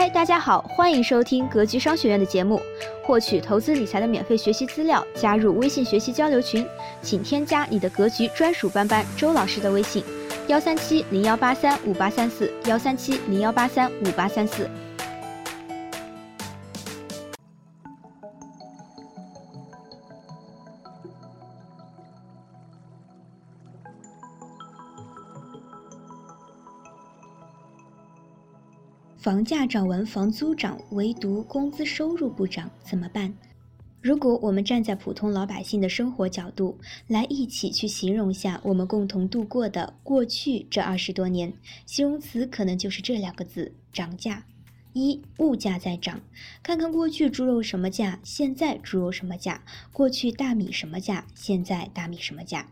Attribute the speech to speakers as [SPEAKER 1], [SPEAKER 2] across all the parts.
[SPEAKER 1] 嗨，大家好，欢迎收听格局商学院的节目，获取投资理财的免费学习资料，加入微信学习交流群，请添加你的格局专属班班周老师的微信：幺三七零幺八三五八三四，幺三七零幺八三五八三四。房价涨完，房租涨，唯独工资收入不涨，怎么办？如果我们站在普通老百姓的生活角度来一起去形容下我们共同度过的过去这二十多年，形容词可能就是这两个字：涨价。一物价在涨，看看过去猪肉什么价，现在猪肉什么价；过去大米什么价，现在大米什么价。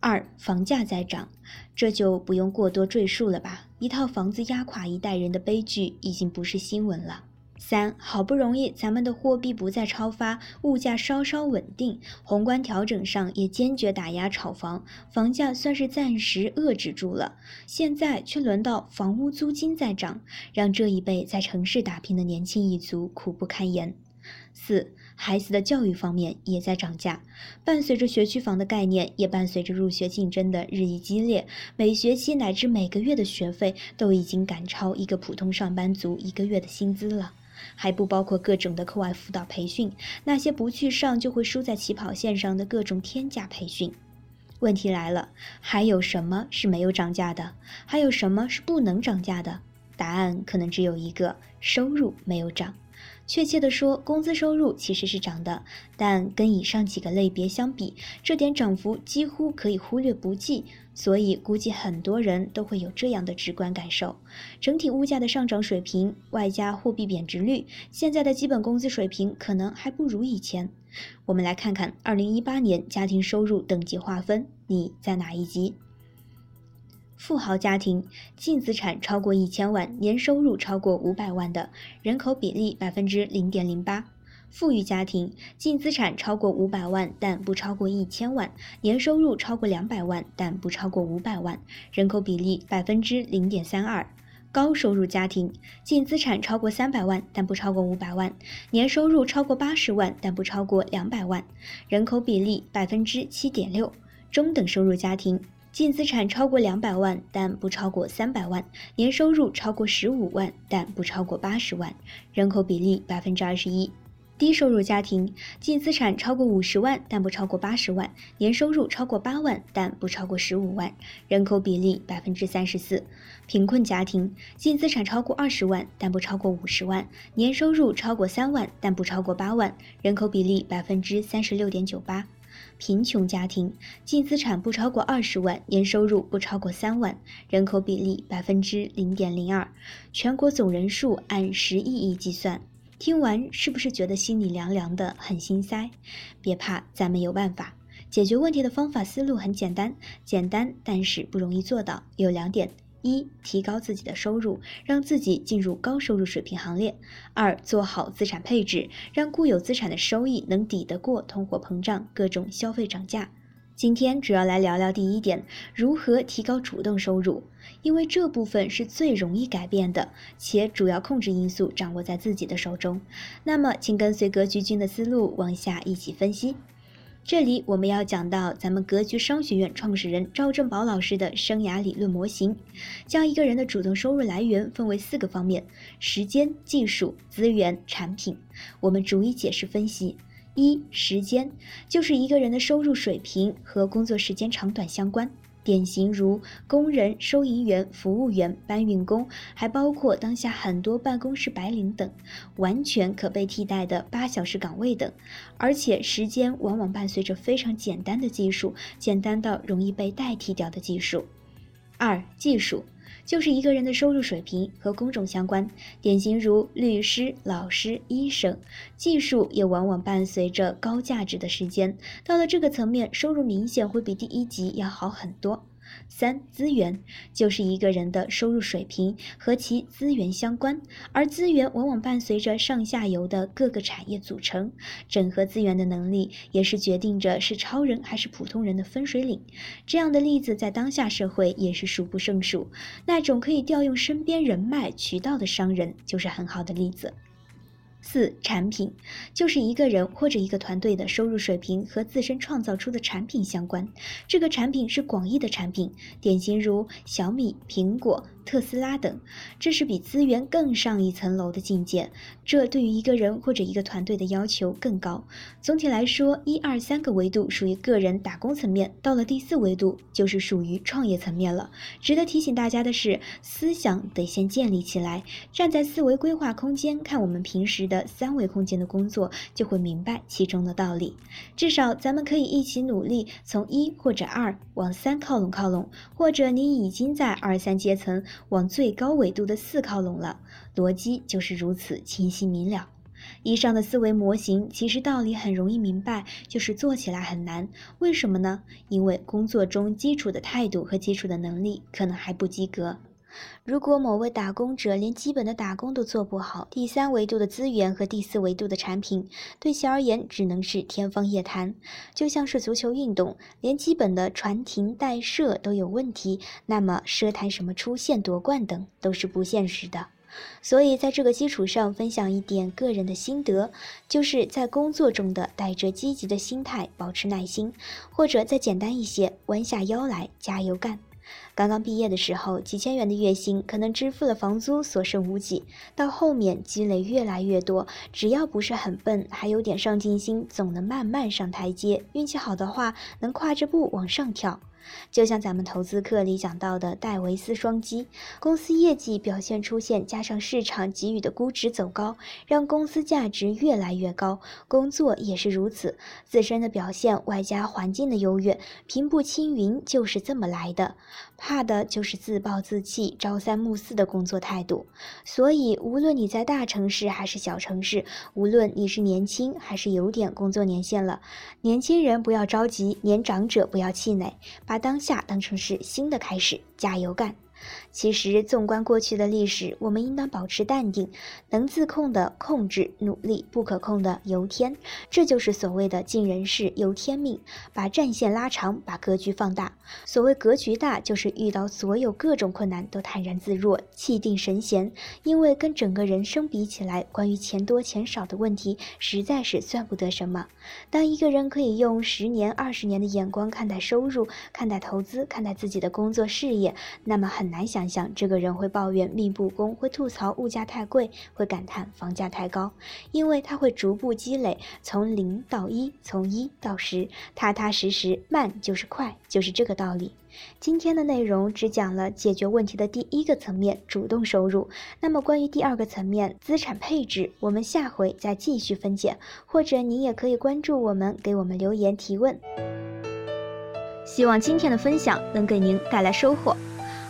[SPEAKER 1] 二房价在涨，这就不用过多赘述了吧？一套房子压垮一代人的悲剧已经不是新闻了。三，好不容易咱们的货币不再超发，物价稍稍稳定，宏观调整上也坚决打压炒房，房价算是暂时遏制住了。现在却轮到房屋租金在涨，让这一辈在城市打拼的年轻一族苦不堪言。四，孩子的教育方面也在涨价，伴随着学区房的概念，也伴随着入学竞争的日益激烈，每学期乃至每个月的学费都已经赶超一个普通上班族一个月的薪资了。还不包括各种的课外辅导培训，那些不去上就会输在起跑线上的各种天价培训。问题来了，还有什么是没有涨价的？还有什么是不能涨价的？答案可能只有一个：收入没有涨。确切的说，工资收入其实是涨的，但跟以上几个类别相比，这点涨幅几乎可以忽略不计。所以估计很多人都会有这样的直观感受：整体物价的上涨水平，外加货币贬值率，现在的基本工资水平可能还不如以前。我们来看看2018年家庭收入等级划分，你在哪一级？富豪家庭净资产超过一千万，年收入超过五百万的人口比例百分之零点零八。富裕家庭净资产超过五百万，但不超过一千万，年收入超过两百万，但不超过五百万，人口比例百分之零点三二。高收入家庭净资产超过三百万，但不超过五百万，年收入超过八十万，但不超过两百万，人口比例百分之七点六。中等收入家庭。净资产超过两百万，但不超过三百万；年收入超过十五万，但不超过八十万，人口比例百分之二十一。低收入家庭净资产超过五十万，但不超过八十万；年收入超过八万，但不超过十五万，人口比例百分之三十四。贫困家庭净资产超过二十万，但不超过五十万；年收入超过三万，但不超过八万，人口比例百分之三十六点九八。贫穷家庭净资产不超过二十万，年收入不超过三万，人口比例百分之零点零二，全国总人数按十亿亿计算。听完是不是觉得心里凉凉的，很心塞？别怕，咱们有办法。解决问题的方法思路很简单，简单但是不容易做到，有两点。一、提高自己的收入，让自己进入高收入水平行列；二、做好资产配置，让固有资产的收益能抵得过通货膨胀、各种消费涨价。今天主要来聊聊第一点，如何提高主动收入，因为这部分是最容易改变的，且主要控制因素掌握在自己的手中。那么，请跟随格局君的思路往下一起分析。这里我们要讲到咱们格局商学院创始人赵振宝老师的生涯理论模型，将一个人的主动收入来源分为四个方面：时间、技术、资源、产品。我们逐一解释分析。一、时间就是一个人的收入水平和工作时间长短相关。典型如工人、收银员、服务员、搬运工，还包括当下很多办公室白领等，完全可被替代的八小时岗位等。而且时间往往伴随着非常简单的技术，简单到容易被代替掉的技术。二、技术。就是一个人的收入水平和工种相关，典型如律师、老师、医生。技术也往往伴随着高价值的时间，到了这个层面，收入明显会比第一级要好很多。三、资源就是一个人的收入水平和其资源相关，而资源往往伴随着上下游的各个产业组成。整合资源的能力也是决定着是超人还是普通人的分水岭。这样的例子在当下社会也是数不胜数。那种可以调用身边人脉渠道的商人就是很好的例子。四产品就是一个人或者一个团队的收入水平和自身创造出的产品相关。这个产品是广义的产品，典型如小米、苹果。特斯拉等，这是比资源更上一层楼的境界。这对于一个人或者一个团队的要求更高。总体来说，一二三个维度属于个人打工层面，到了第四维度就是属于创业层面了。值得提醒大家的是，思想得先建立起来。站在四维规划空间看我们平时的三维空间的工作，就会明白其中的道理。至少咱们可以一起努力，从一或者二往三靠拢靠拢，或者你已经在二三阶层。往最高纬度的四靠拢了，逻辑就是如此清晰明了。以上的思维模型其实道理很容易明白，就是做起来很难。为什么呢？因为工作中基础的态度和基础的能力可能还不及格。如果某位打工者连基本的打工都做不好，第三维度的资源和第四维度的产品对其而言只能是天方夜谭。就像是足球运动，连基本的传停带射都有问题，那么奢谈什么出线夺冠等都是不现实的。所以在这个基础上分享一点个人的心得，就是在工作中的带着积极的心态，保持耐心，或者再简单一些，弯下腰来加油干。刚刚毕业的时候，几千元的月薪可能支付了房租，所剩无几。到后面积累越来越多，只要不是很笨，还有点上进心，总能慢慢上台阶。运气好的话，能跨着步往上跳。就像咱们投资课里讲到的戴维斯双击，公司业绩表现出现，加上市场给予的估值走高，让公司价值越来越高。工作也是如此，自身的表现外加环境的优越，平步青云就是这么来的。怕的就是自暴自弃、朝三暮四的工作态度。所以，无论你在大城市还是小城市，无论你是年轻还是有点工作年限了，年轻人不要着急，年长者不要气馁，把当下当成是新的开始，加油干！其实，纵观过去的历史，我们应当保持淡定，能自控的控制努力，不可控的由天。这就是所谓的尽人事，由天命。把战线拉长，把格局放大。所谓格局大，就是遇到所有各种困难都坦然自若，气定神闲。因为跟整个人生比起来，关于钱多钱少的问题，实在是算不得什么。当一个人可以用十年、二十年的眼光看待收入、看待投资、看待自己的工作事业，那么很很。难想象这个人会抱怨命不公，会吐槽物价太贵，会感叹房价太高，因为他会逐步积累，从零到一，从一到十，踏踏实实，慢就是快，就是这个道理。今天的内容只讲了解决问题的第一个层面，主动收入。那么关于第二个层面，资产配置，我们下回再继续分解，或者您也可以关注我们，给我们留言提问。希望今天的分享能给您带来收获。